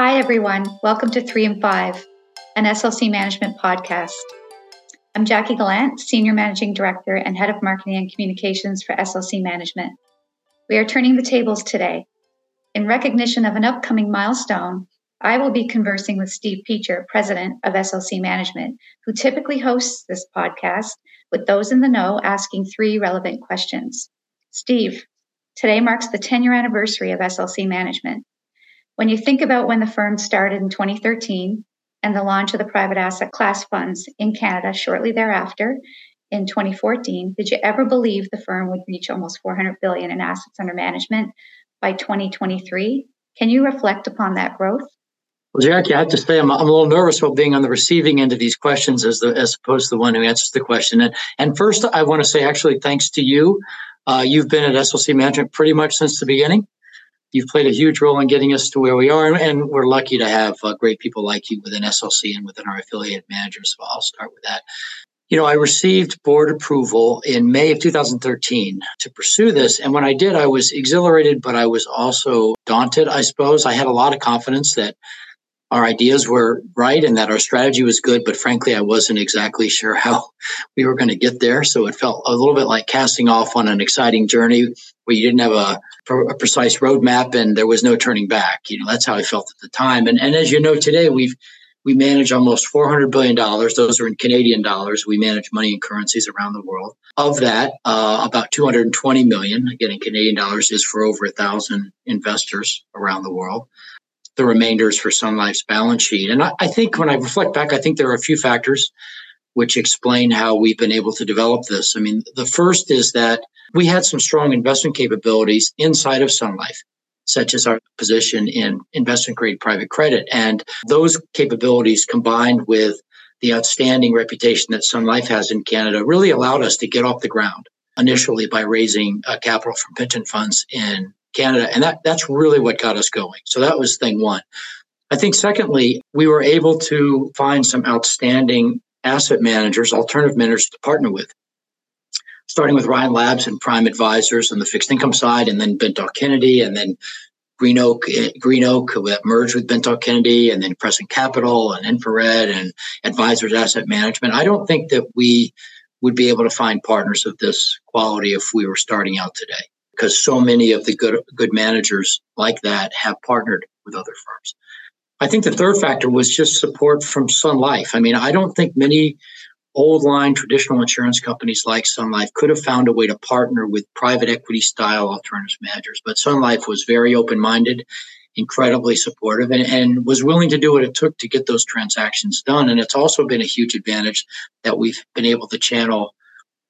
Hi, everyone. Welcome to 3 and 5, an SLC management podcast. I'm Jackie Gallant, Senior Managing Director and Head of Marketing and Communications for SLC Management. We are turning the tables today. In recognition of an upcoming milestone, I will be conversing with Steve Peacher, President of SLC Management, who typically hosts this podcast with those in the know asking three relevant questions. Steve, today marks the 10 year anniversary of SLC Management. When you think about when the firm started in 2013 and the launch of the private asset class funds in Canada shortly thereafter in 2014, did you ever believe the firm would reach almost 400 billion in assets under management by 2023? Can you reflect upon that growth? Well, Jackie, I have to say I'm, I'm a little nervous about being on the receiving end of these questions as the as opposed to the one who answers the question. And and first, I want to say actually thanks to you. Uh, you've been at SLC Management pretty much since the beginning. You've played a huge role in getting us to where we are, and we're lucky to have uh, great people like you within SLC and within our affiliate managers. So I'll start with that. You know, I received board approval in May of 2013 to pursue this. And when I did, I was exhilarated, but I was also daunted, I suppose. I had a lot of confidence that our ideas were right and that our strategy was good, but frankly, I wasn't exactly sure how we were going to get there. So it felt a little bit like casting off on an exciting journey where you didn't have a, a precise roadmap and there was no turning back. You know, that's how I felt at the time. And, and as you know, today we've we manage almost $400 billion. Those are in Canadian dollars. We manage money and currencies around the world. Of that, uh, about 220 million, again in Canadian dollars, is for over a thousand investors around the world the remainders for Sun Life's balance sheet. And I, I, think when I reflect back, I think there are a few factors which explain how we've been able to develop this. I mean, the first is that we had some strong investment capabilities inside of Sun Life, such as our position in investment grade private credit. And those capabilities combined with the outstanding reputation that Sun Life has in Canada really allowed us to get off the ground initially by raising uh, capital from pension funds in Canada. And that, that's really what got us going. So that was thing one. I think, secondly, we were able to find some outstanding asset managers, alternative managers to partner with, starting with Ryan Labs and Prime Advisors on the fixed income side, and then Bentall Kennedy, and then Green Oak, eh, Green Oak merged with Bentall Kennedy, and then Crescent Capital and Infrared and Advisors Asset Management. I don't think that we would be able to find partners of this quality if we were starting out today because so many of the good good managers like that have partnered with other firms. I think the third factor was just support from Sun Life. I mean, I don't think many old line traditional insurance companies like Sun Life could have found a way to partner with private equity style alternative managers. But Sun Life was very open minded, incredibly supportive, and, and was willing to do what it took to get those transactions done. And it's also been a huge advantage that we've been able to channel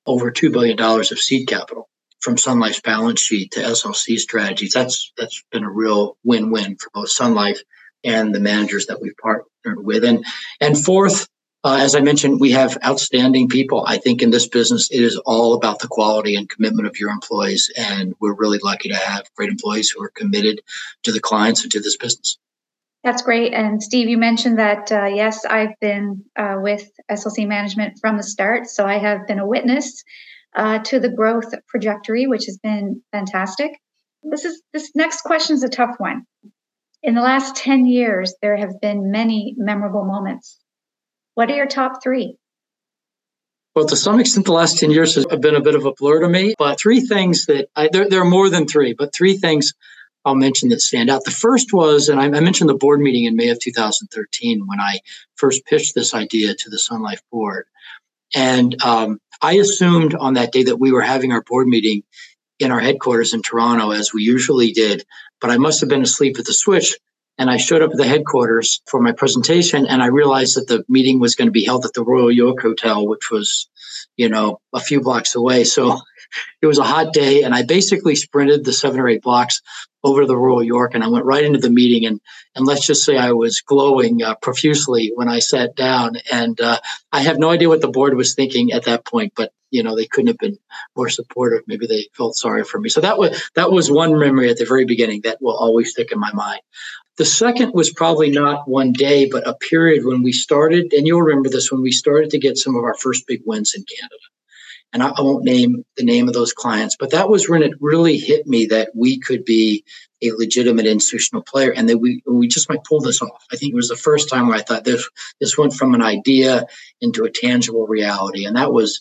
over $2 billion of seed capital from Sun Life's balance sheet to SLC strategies. That's that's been a real win-win for both Sun Life and the managers that we've partnered with. And and fourth, uh, as I mentioned, we have outstanding people. I think in this business, it is all about the quality and commitment of your employees, and we're really lucky to have great employees who are committed to the clients and to this business. That's great. And Steve, you mentioned that, uh, yes, I've been uh, with SLC Management from the start. So I have been a witness uh, to the growth trajectory, which has been fantastic. This is this next question is a tough one. In the last 10 years, there have been many memorable moments. What are your top three? Well, to some extent, the last 10 years has been a bit of a blur to me, but three things that I, there, there are more than three, but three things I'll mention that stand out. The first was, and I, I mentioned the board meeting in May of 2013 when I first pitched this idea to the Sun Life board. And um, I assumed on that day that we were having our board meeting in our headquarters in Toronto, as we usually did, but I must have been asleep at the switch. And I showed up at the headquarters for my presentation, and I realized that the meeting was going to be held at the Royal York Hotel, which was, you know, a few blocks away. So it was a hot day, and I basically sprinted the seven or eight blocks over to the Royal York, and I went right into the meeting. and And let's just say I was glowing uh, profusely when I sat down. And uh, I have no idea what the board was thinking at that point, but you know they couldn't have been more supportive. Maybe they felt sorry for me. So that was that was one memory at the very beginning that will always stick in my mind. The second was probably not one day, but a period when we started, and you'll remember this when we started to get some of our first big wins in Canada and I, I won't name the name of those clients, but that was when it really hit me that we could be a legitimate institutional player and that we we just might pull this off. I think it was the first time where I thought this this went from an idea into a tangible reality. And that was,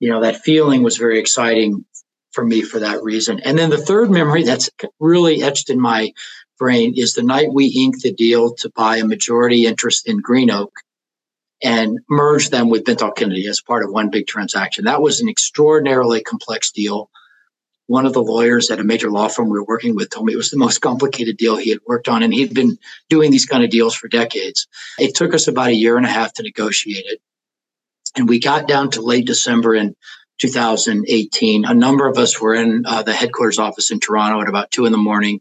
you know, that feeling was very exciting for me for that reason. And then the third memory that's really etched in my brain is the night we inked the deal to buy a majority interest in GreenOak and merge them with Bentall Kennedy as part of one big transaction. That was an extraordinarily complex deal one of the lawyers at a major law firm we were working with told me it was the most complicated deal he had worked on, and he'd been doing these kind of deals for decades. It took us about a year and a half to negotiate it. And we got down to late December in 2018. A number of us were in uh, the headquarters office in Toronto at about two in the morning.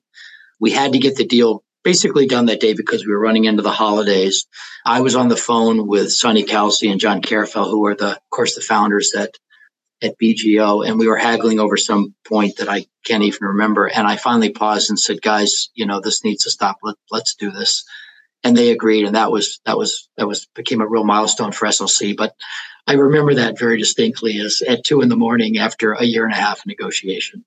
We had to get the deal basically done that day because we were running into the holidays. I was on the phone with Sonny Kalsi and John Carrafiell, who are the, of course, the founders that at BGO and we were haggling over some point that I can't even remember. And I finally paused and said, guys, you know, this needs to stop. Let, let's do this. And they agreed. And that was, that was, that was, became a real milestone for SLC. But I remember that very distinctly as at two in the morning after a year and a half of negotiation.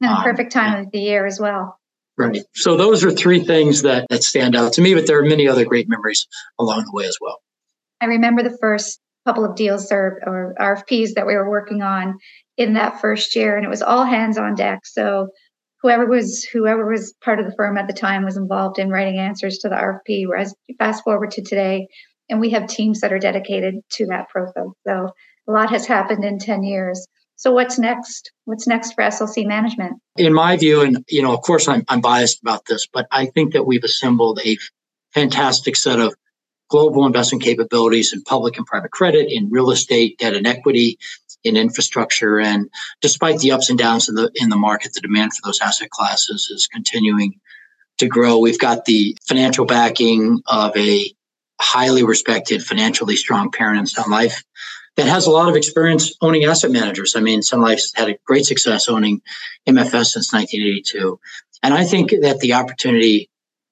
And um, perfect time of the year as well. Right. So those are three things that, that stand out to me, but there are many other great memories along the way as well. I remember the first couple of deals or, or RFPs that we were working on in that first year, and it was all hands on deck. So whoever was whoever was part of the firm at the time was involved in writing answers to the RFP. Whereas fast forward to today, and we have teams that are dedicated to that profile. So a lot has happened in 10 years. So what's next? What's next for SLC management? In my view, and you know, of course I'm, I'm biased about this, but I think that we've assembled a fantastic set of global investment capabilities in public and private credit, in real estate, debt and equity, in infrastructure. And despite the ups and downs in the in the market, the demand for those asset classes is continuing to grow. We've got the financial backing of a highly respected, financially strong parent in Sun Life that has a lot of experience owning asset managers. I mean, Sun Life's had a great success owning MFS since 1982. And I think that the opportunity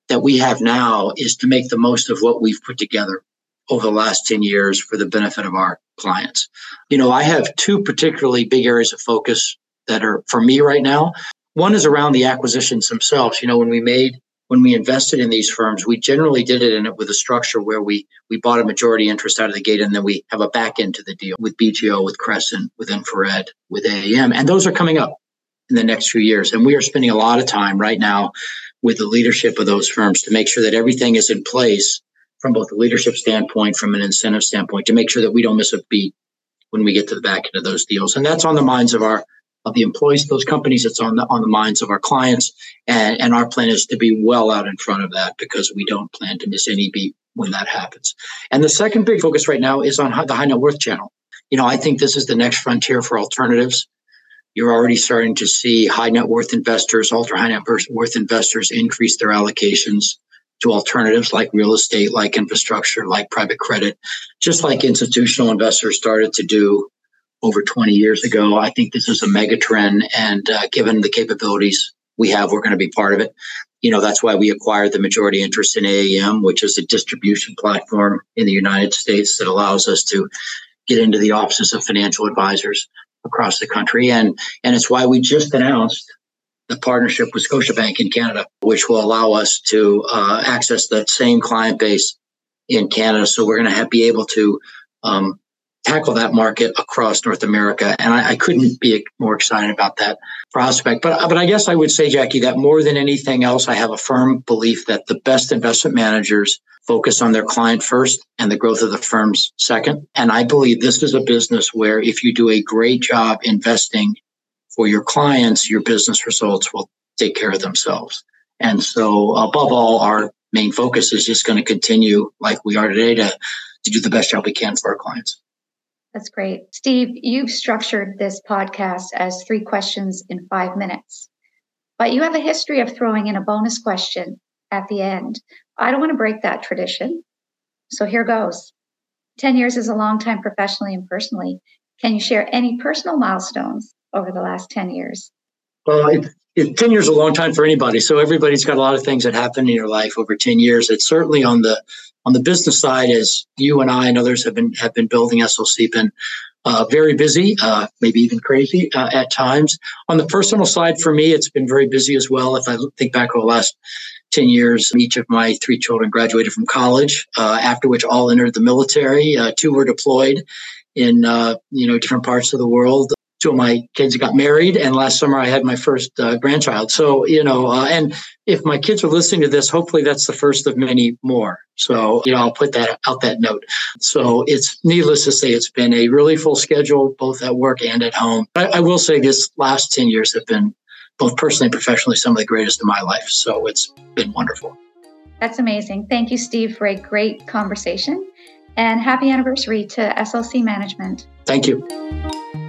that we have now is to make the most of what we've put together over the last 10 years for the benefit of our clients. You know, I have two particularly big areas of focus that are for me right now. One is around the acquisitions themselves. You know, when we made when we invested in these firms, we generally did it in it with a structure where we we bought a majority interest out of the gate, and then we have a back end to the deal with BGO, with Crescent, with InfraRed, with AAM, and those are coming up in the next few years. And we are spending a lot of time right now with the leadership of those firms to make sure that everything is in place from both a leadership standpoint, from an incentive standpoint, to make sure that we don't miss a beat when we get to the back end of those deals. And that's on the minds of our of the employees of those companies. It's on the on the minds of our clients. And, and our plan is to be well out in front of that because we don't plan to miss any beat when that happens. And the second big focus right now is on the high net worth channel. You know, I think this is the next frontier for alternatives. You're already starting to see high net worth investors, ultra high net worth investors increase their allocations to alternatives like real estate, like infrastructure, like private credit, just like institutional investors started to do over 20 years ago. I think this is a mega trend. And uh, given the capabilities we have, we're going to be part of it. You know, that's why we acquired the majority interest in AAM, which is a distribution platform in the United States that allows us to get into the offices of financial advisors across the country. And, and it's why we just announced the partnership with Scotiabank in Canada, which will allow us to uh, access that same client base in Canada. So we're going to be able to um, tackle that market across North America. And I, I, couldn't be more excited about that prospect. But, but I guess I would say, Jackie, that more than anything else, I have a firm belief that the best investment managers focus on their client first and the growth of the firms second. And I believe this is a business where if you do a great job investing for your clients, your business results will take care of themselves. And so above all, our main focus is just going to continue like we are today to, to do the best job we can for our clients. That's great. Steve, you've structured this podcast as three questions in five minutes, but you have a history of throwing in a bonus question at the end. I don't want to break that tradition. So here goes 10 years is a long time professionally and personally. Can you share any personal milestones over the last 10 years? Well, it, it, 10 years is a long time for anybody. So everybody's got a lot of things that happen in your life over 10 years. It's certainly on the on the business side, as you and I and others have been have been building SLC, been uh, very busy, uh, maybe even crazy uh, at times. On the personal side, for me, it's been very busy as well. If I think back over the last 10 years, each of my three children graduated from college, uh, after which all entered the military. Uh, two were deployed in, uh, you know, different parts of the world two of my kids got married and last summer i had my first uh, grandchild. So you know uh, and if my kids are listening to this hopefully that's the first of many more. So you know i'll put that out that note. So it's needless to say it's been a really full schedule both at work and at home. I, I will say this last 10 years have been both personally and professionally some of the greatest in my life. So it's been wonderful. That's amazing. Thank you steve for a great conversation. And happy anniversary to slc management. Thank you